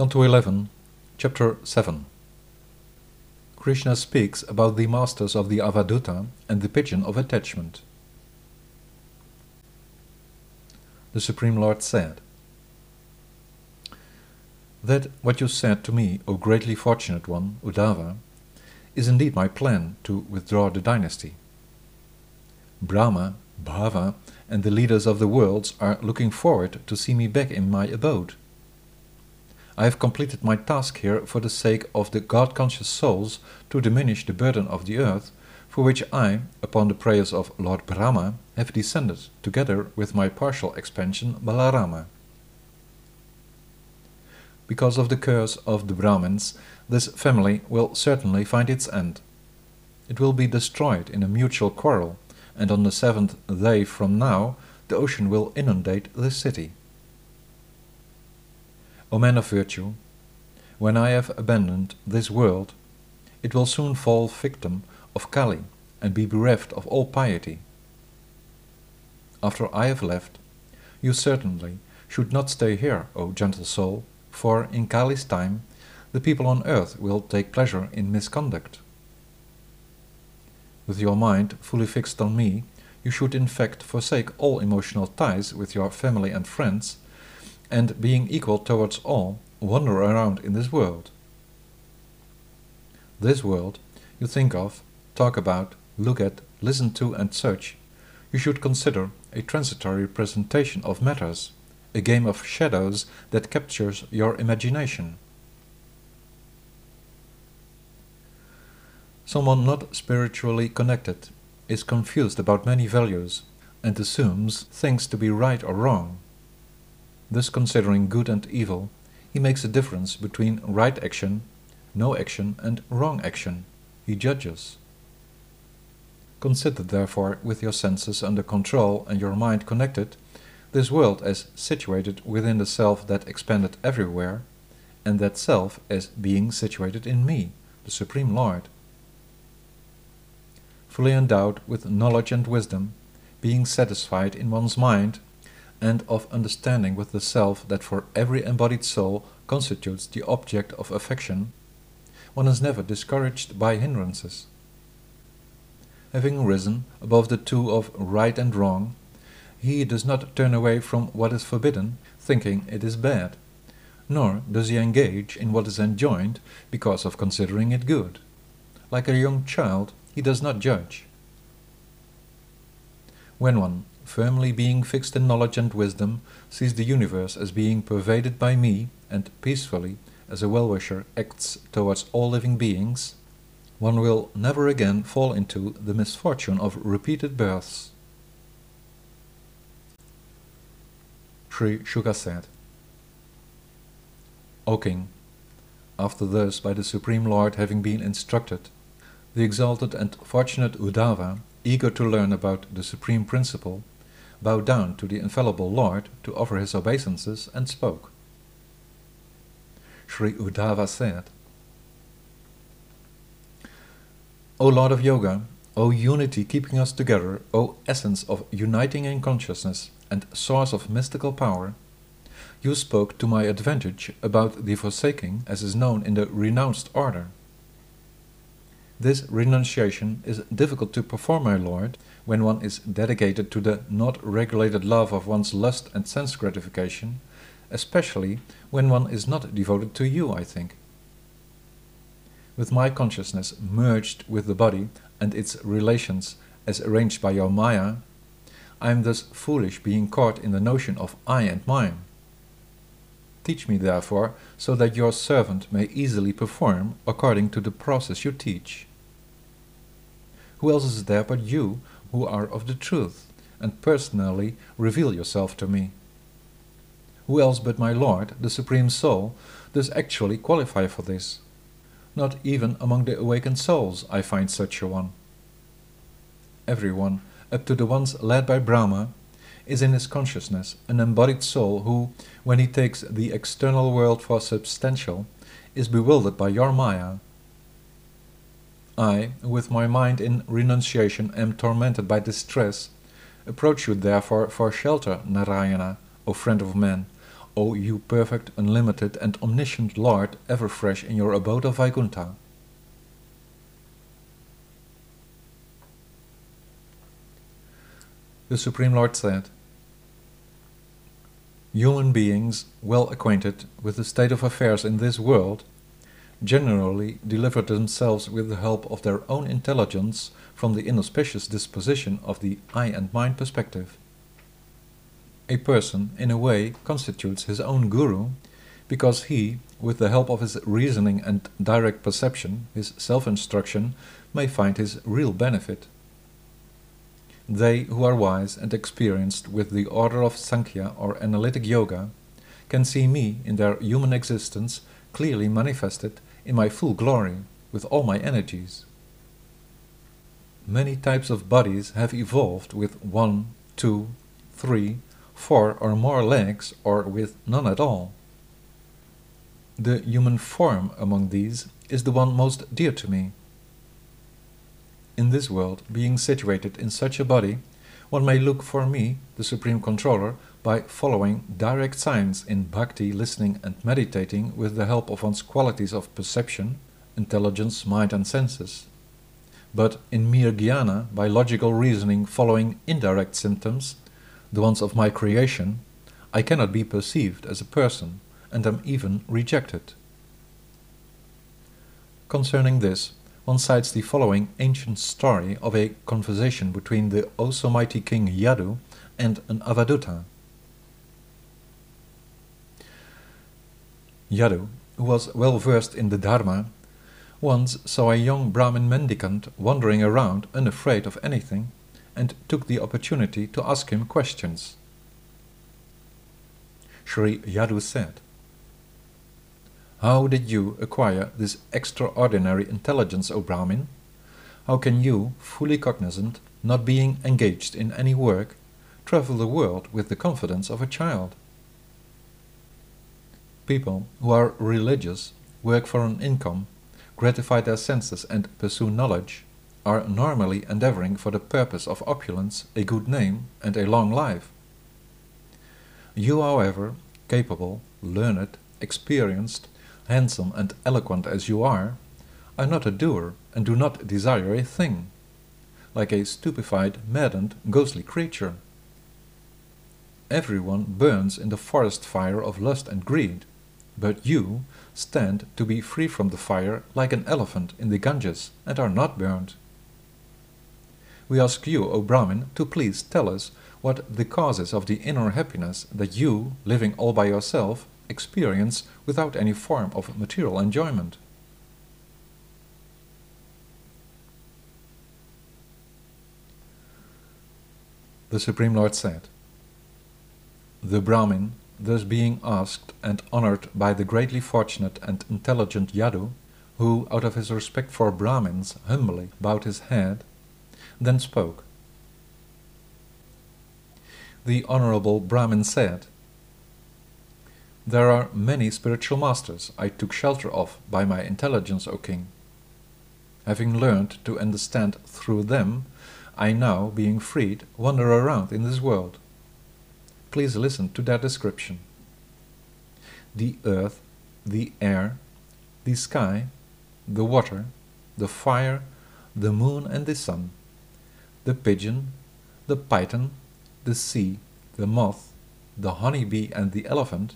Canto 11, Chapter 7 Krishna speaks about the masters of the Avadhuta and the pigeon of attachment. The Supreme Lord said, That what you said to me, O greatly fortunate one, Uddhava, is indeed my plan to withdraw the dynasty. Brahma, Bhava, and the leaders of the worlds are looking forward to see me back in my abode. I have completed my task here for the sake of the God-conscious souls to diminish the burden of the earth, for which I, upon the prayers of Lord Brahma, have descended, together with my partial expansion Balarama. Because of the curse of the Brahmins, this family will certainly find its end. It will be destroyed in a mutual quarrel, and on the seventh day from now the ocean will inundate the city. O man of virtue, when I have abandoned this world, it will soon fall victim of Kali and be bereft of all piety. After I have left, you certainly should not stay here, O gentle soul, for in Kali's time the people on earth will take pleasure in misconduct. With your mind fully fixed on me, you should in fact forsake all emotional ties with your family and friends and being equal towards all, wander around in this world. This world you think of, talk about, look at, listen to and such, you should consider a transitory presentation of matters, a game of shadows that captures your imagination. Someone not spiritually connected is confused about many values and assumes things to be right or wrong. Thus considering good and evil, he makes a difference between right action, no action, and wrong action. He judges. Consider therefore with your senses under control and your mind connected, this world as situated within the self that expanded everywhere, and that self as being situated in me, the Supreme Lord. Fully endowed with knowledge and wisdom, being satisfied in one's mind and of understanding with the self that for every embodied soul constitutes the object of affection, one is never discouraged by hindrances. Having risen above the two of right and wrong, he does not turn away from what is forbidden, thinking it is bad, nor does he engage in what is enjoined because of considering it good. Like a young child, he does not judge. When one firmly being fixed in knowledge and wisdom, sees the universe as being pervaded by me, and peacefully, as a well-wisher, acts towards all living beings, one will never again fall into the misfortune of repeated births. Sri Shuka said, O King, after thus by the Supreme Lord having been instructed, the exalted and fortunate Uddhava, eager to learn about the Supreme Principle, bowed down to the infallible Lord to offer his obeisances and spoke. Sri Uddhava said, O Lord of Yoga, O unity keeping us together, O essence of uniting in consciousness and source of mystical power, you spoke to my advantage about the forsaking as is known in the renounced order. This renunciation is difficult to perform, my Lord, when one is dedicated to the not regulated love of one's lust and sense gratification, especially when one is not devoted to you, I think. With my consciousness merged with the body and its relations as arranged by your Maya, I am thus foolish being caught in the notion of I and mine. Teach me therefore, so that your servant may easily perform according to the process you teach. Who else is there but you who are of the truth, and personally reveal yourself to me? Who else but my Lord, the Supreme Soul, does actually qualify for this? Not even among the awakened souls I find such a one. Everyone, up to the ones led by Brahma, is in his consciousness an embodied soul who, when he takes the external world for substantial, is bewildered by your Maya I, with my mind in renunciation, am tormented by distress. Approach you therefore for shelter, Narayana, O friend of men, O you perfect, unlimited, and omniscient Lord, ever fresh in your abode of Vaikuntha. The Supreme Lord said, Human beings, well acquainted with the state of affairs in this world, generally deliver themselves with the help of their own intelligence from the inauspicious disposition of the eye and mind perspective. A person, in a way, constitutes his own guru, because he, with the help of his reasoning and direct perception, his self instruction, may find his real benefit. They who are wise and experienced with the order of Sankhya or analytic yoga can see me in their human existence clearly manifested in my full glory with all my energies. Many types of bodies have evolved with one, two, three, four or more legs or with none at all. The human form among these is the one most dear to me in this world, being situated in such a body, one may look for me, the Supreme Controller, by following direct signs in bhakti, listening and meditating with the help of one's qualities of perception, intelligence, mind and senses. But in mere jnana, by logical reasoning following indirect symptoms, the ones of my creation, I cannot be perceived as a person, and am even rejected. Concerning this, one cites the following ancient story of a conversation between the also mighty king Yadu and an Avadhuta. Yadu, who was well versed in the Dharma, once saw a young Brahmin mendicant wandering around unafraid of anything and took the opportunity to ask him questions. Sri Yadu said, how did you acquire this extraordinary intelligence, O Brahmin? How can you, fully cognizant, not being engaged in any work, travel the world with the confidence of a child? People who are religious, work for an income, gratify their senses and pursue knowledge, are normally endeavoring for the purpose of opulence, a good name, and a long life. You, however, capable, learned, experienced, handsome and eloquent as you are, are not a doer and do not desire a thing, like a stupefied, maddened, ghostly creature. Everyone burns in the forest fire of lust and greed, but you stand to be free from the fire like an elephant in the Ganges and are not burned. We ask you, O Brahmin, to please tell us what the causes of the inner happiness that you, living all by yourself, experience without any form of material enjoyment. The Supreme Lord said, The Brahmin, thus being asked and honored by the greatly fortunate and intelligent Yadu, who, out of his respect for Brahmins, humbly bowed his head, then spoke. The Honorable Brahmin said, there are many spiritual masters I took shelter of by my intelligence, O king. Having learned to understand through them, I now, being freed, wander around in this world. Please listen to their description. The earth, the air, the sky, the water, the fire, the moon and the sun, the pigeon, the python, the sea, the moth, the honey bee and the elephant,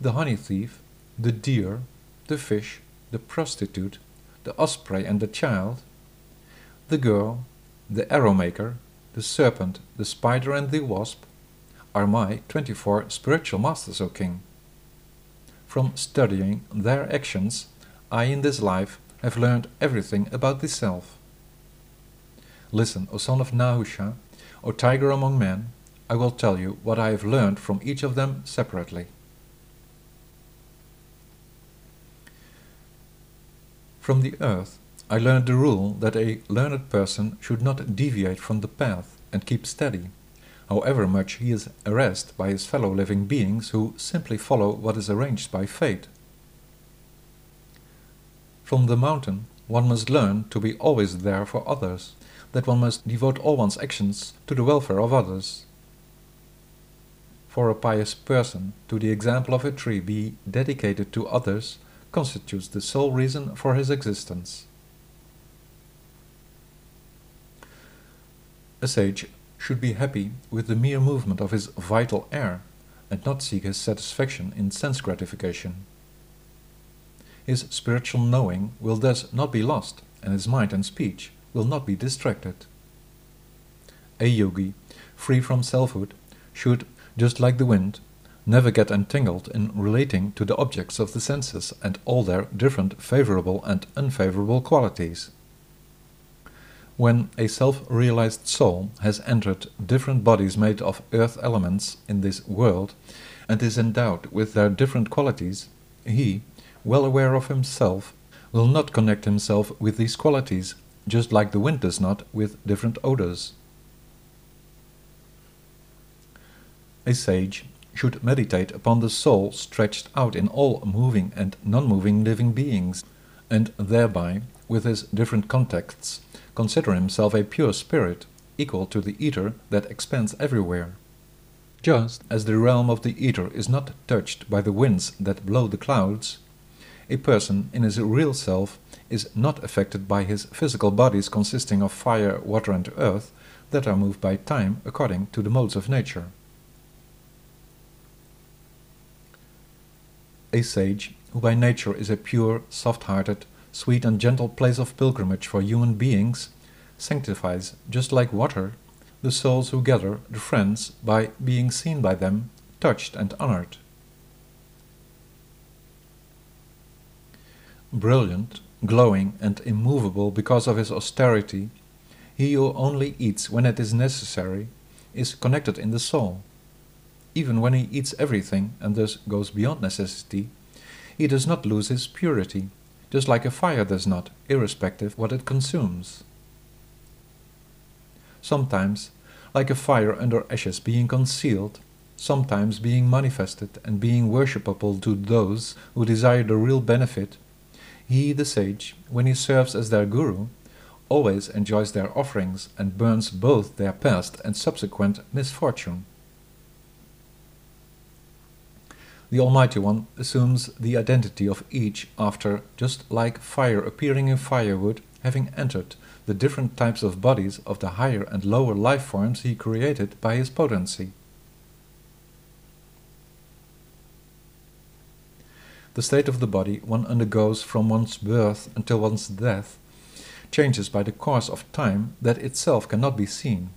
the honey thief, the deer, the fish, the prostitute, the osprey and the child, the girl, the arrow maker, the serpent, the spider and the wasp, are my twenty-four spiritual masters, O king. From studying their actions, I in this life have learned everything about the self. Listen, O son of Nahusha, O tiger among men, I will tell you what I have learned from each of them separately. From the earth, I learned the rule that a learned person should not deviate from the path and keep steady, however much he is harassed by his fellow living beings who simply follow what is arranged by fate. From the mountain, one must learn to be always there for others, that one must devote all one's actions to the welfare of others. for a pious person to the example of a tree be dedicated to others constitutes the sole reason for his existence. A sage should be happy with the mere movement of his vital air and not seek his satisfaction in sense gratification. His spiritual knowing will thus not be lost, and his mind and speech will not be distracted. A yogi, free from selfhood, should, just like the wind, never get entangled in relating to the objects of the senses and all their different favorable and unfavorable qualities. When a self-realized soul has entered different bodies made of earth elements in this world and is endowed with their different qualities, he, well aware of himself, will not connect himself with these qualities, just like the wind does not with different odors. A sage should meditate upon the soul stretched out in all moving and non-moving living beings, and thereby, with his different contexts, consider himself a pure spirit, equal to the ether that expands everywhere. Just as the realm of the ether is not touched by the winds that blow the clouds, a person in his real self is not affected by his physical bodies consisting of fire, water and earth that are moved by time according to the modes of nature. A sage, who by nature is a pure, soft-hearted, sweet and gentle place of pilgrimage for human beings, sanctifies, just like water, the souls who gather, the friends, by being seen by them, touched and honored. Brilliant, glowing and immovable because of his austerity, he who only eats when it is necessary is connected in the soul. Even when he eats everything and thus goes beyond necessity, he does not lose his purity, just like a fire does not, irrespective what it consumes. Sometimes, like a fire under ashes being concealed, sometimes being manifested and being worshipable to those who desire the real benefit, he, the sage, when he serves as their guru, always enjoys their offerings and burns both their past and subsequent misfortune. The Almighty One assumes the identity of each after, just like fire appearing in firewood, having entered the different types of bodies of the higher and lower life forms he created by his potency. The state of the body one undergoes from one's birth until one's death changes by the course of time that itself cannot be seen.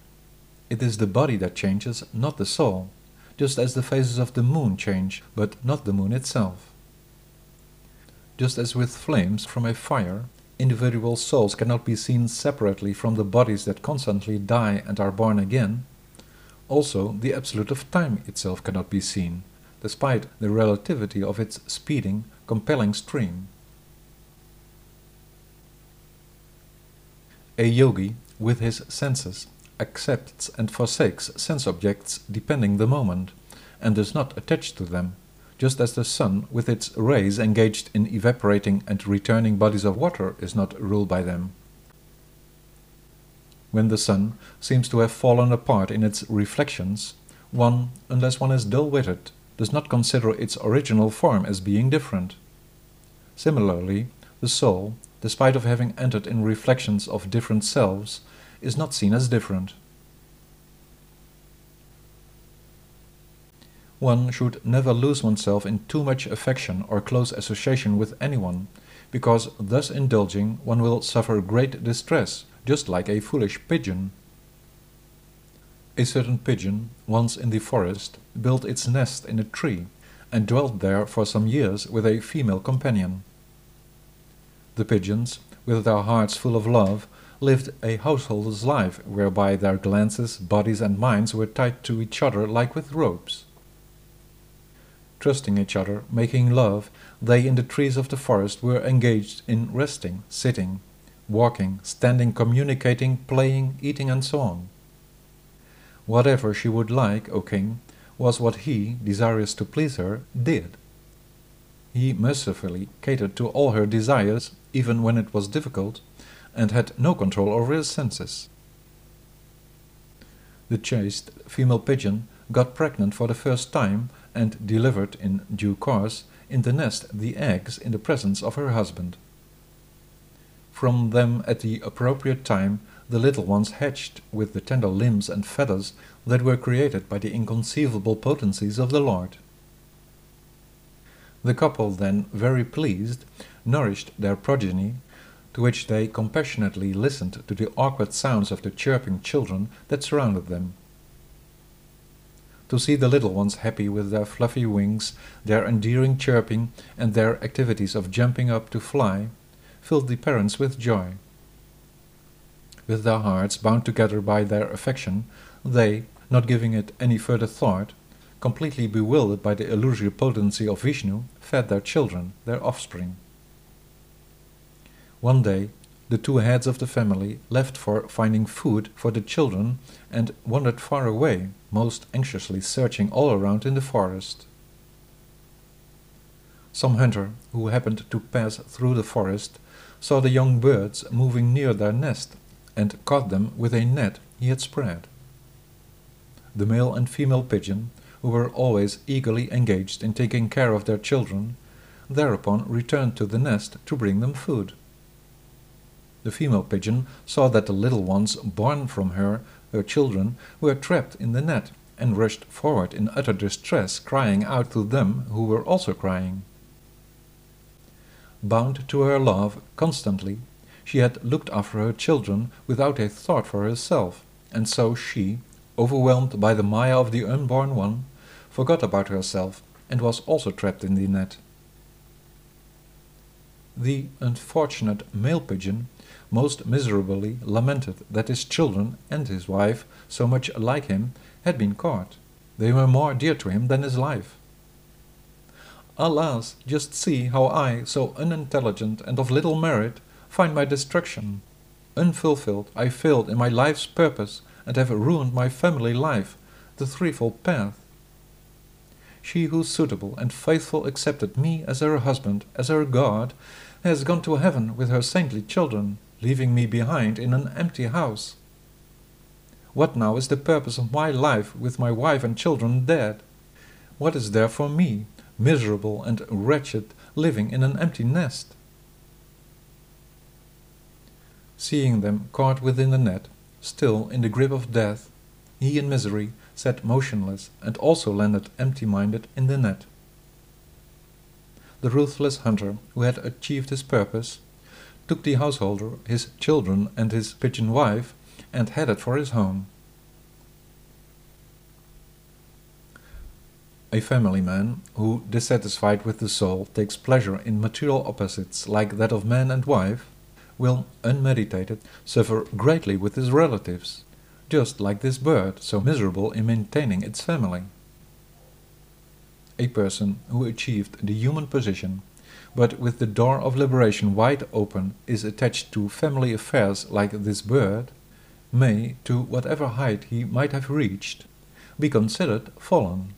It is the body that changes, not the soul just as the phases of the moon change, but not the moon itself. Just as with flames from a fire, individual souls cannot be seen separately from the bodies that constantly die and are born again, also the absolute of time itself cannot be seen, despite the relativity of its speeding, compelling stream. A yogi, with his senses, accepts and forsakes sense objects depending the moment, and does not attach to them, just as the sun with its rays engaged in evaporating and returning bodies of water is not ruled by them. When the sun seems to have fallen apart in its reflections, one, unless one is dull-witted, does not consider its original form as being different. Similarly, the soul, despite of having entered in reflections of different selves, is not seen as different. One should never lose oneself in too much affection or close association with anyone, because thus indulging one will suffer great distress, just like a foolish pigeon. A certain pigeon, once in the forest, built its nest in a tree, and dwelt there for some years with a female companion. The pigeons, with their hearts full of love, lived a householder's life whereby their glances, bodies and minds were tied to each other like with ropes. Trusting each other, making love, they in the trees of the forest were engaged in resting, sitting, walking, standing, communicating, playing, eating and so on. Whatever she would like, O king, was what he, desirous to please her, did. He mercifully catered to all her desires, even when it was difficult, and had no control over his senses. The chaste female pigeon got pregnant for the first time, and delivered in due course in the nest the eggs in the presence of her husband. From them at the appropriate time the little ones hatched with the tender limbs and feathers that were created by the inconceivable potencies of the Lord. The couple then, very pleased, nourished their progeny, to which they compassionately listened to the awkward sounds of the chirping children that surrounded them. To see the little ones happy with their fluffy wings, their endearing chirping, and their activities of jumping up to fly, filled the parents with joy. With their hearts bound together by their affection, they, not giving it any further thought, completely bewildered by the illusory potency of Vishnu, fed their children, their offspring. One day, the two heads of the family left for finding food for the children and wandered far away, most anxiously searching all around in the forest. Some hunter who happened to pass through the forest saw the young birds moving near their nest and caught them with a net he had spread. The male and female pigeon, who were always eagerly engaged in taking care of their children, thereupon returned to the nest to bring them food. The female pigeon saw that the little ones born from her, her children, were trapped in the net, and rushed forward in utter distress, crying out to them who were also crying. Bound to her love constantly, she had looked after her children without a thought for herself, and so she, overwhelmed by the maya of the unborn one, forgot about herself and was also trapped in the net. The unfortunate male pigeon most miserably lamented that his children and his wife, so much like him, had been caught. They were more dear to him than his life. Alas, just see how I, so unintelligent and of little merit, find my destruction. Unfulfilled, I failed in my life's purpose and have ruined my family life, the threefold path. She who suitable and faithful accepted me as her husband, as her God, has gone to heaven with her saintly children, leaving me behind in an empty house. What now is the purpose of my life with my wife and children dead? What is there for me, miserable and wretched, living in an empty nest. Seeing them caught within the net, still in the grip of death, he in misery sat motionless and also landed empty-minded in the net. The ruthless hunter, who had achieved his purpose, took the householder, his children and his pigeon wife, and headed for his home. A family man, who, dissatisfied with the soul, takes pleasure in material opposites like that of man and wife, will, unmeditated, suffer greatly with his relatives, just like this bird, so miserable in maintaining its family. A person who achieved the human position, but with the door of liberation wide open, is attached to family affairs like this bird, may, to whatever height he might have reached, be considered fallen.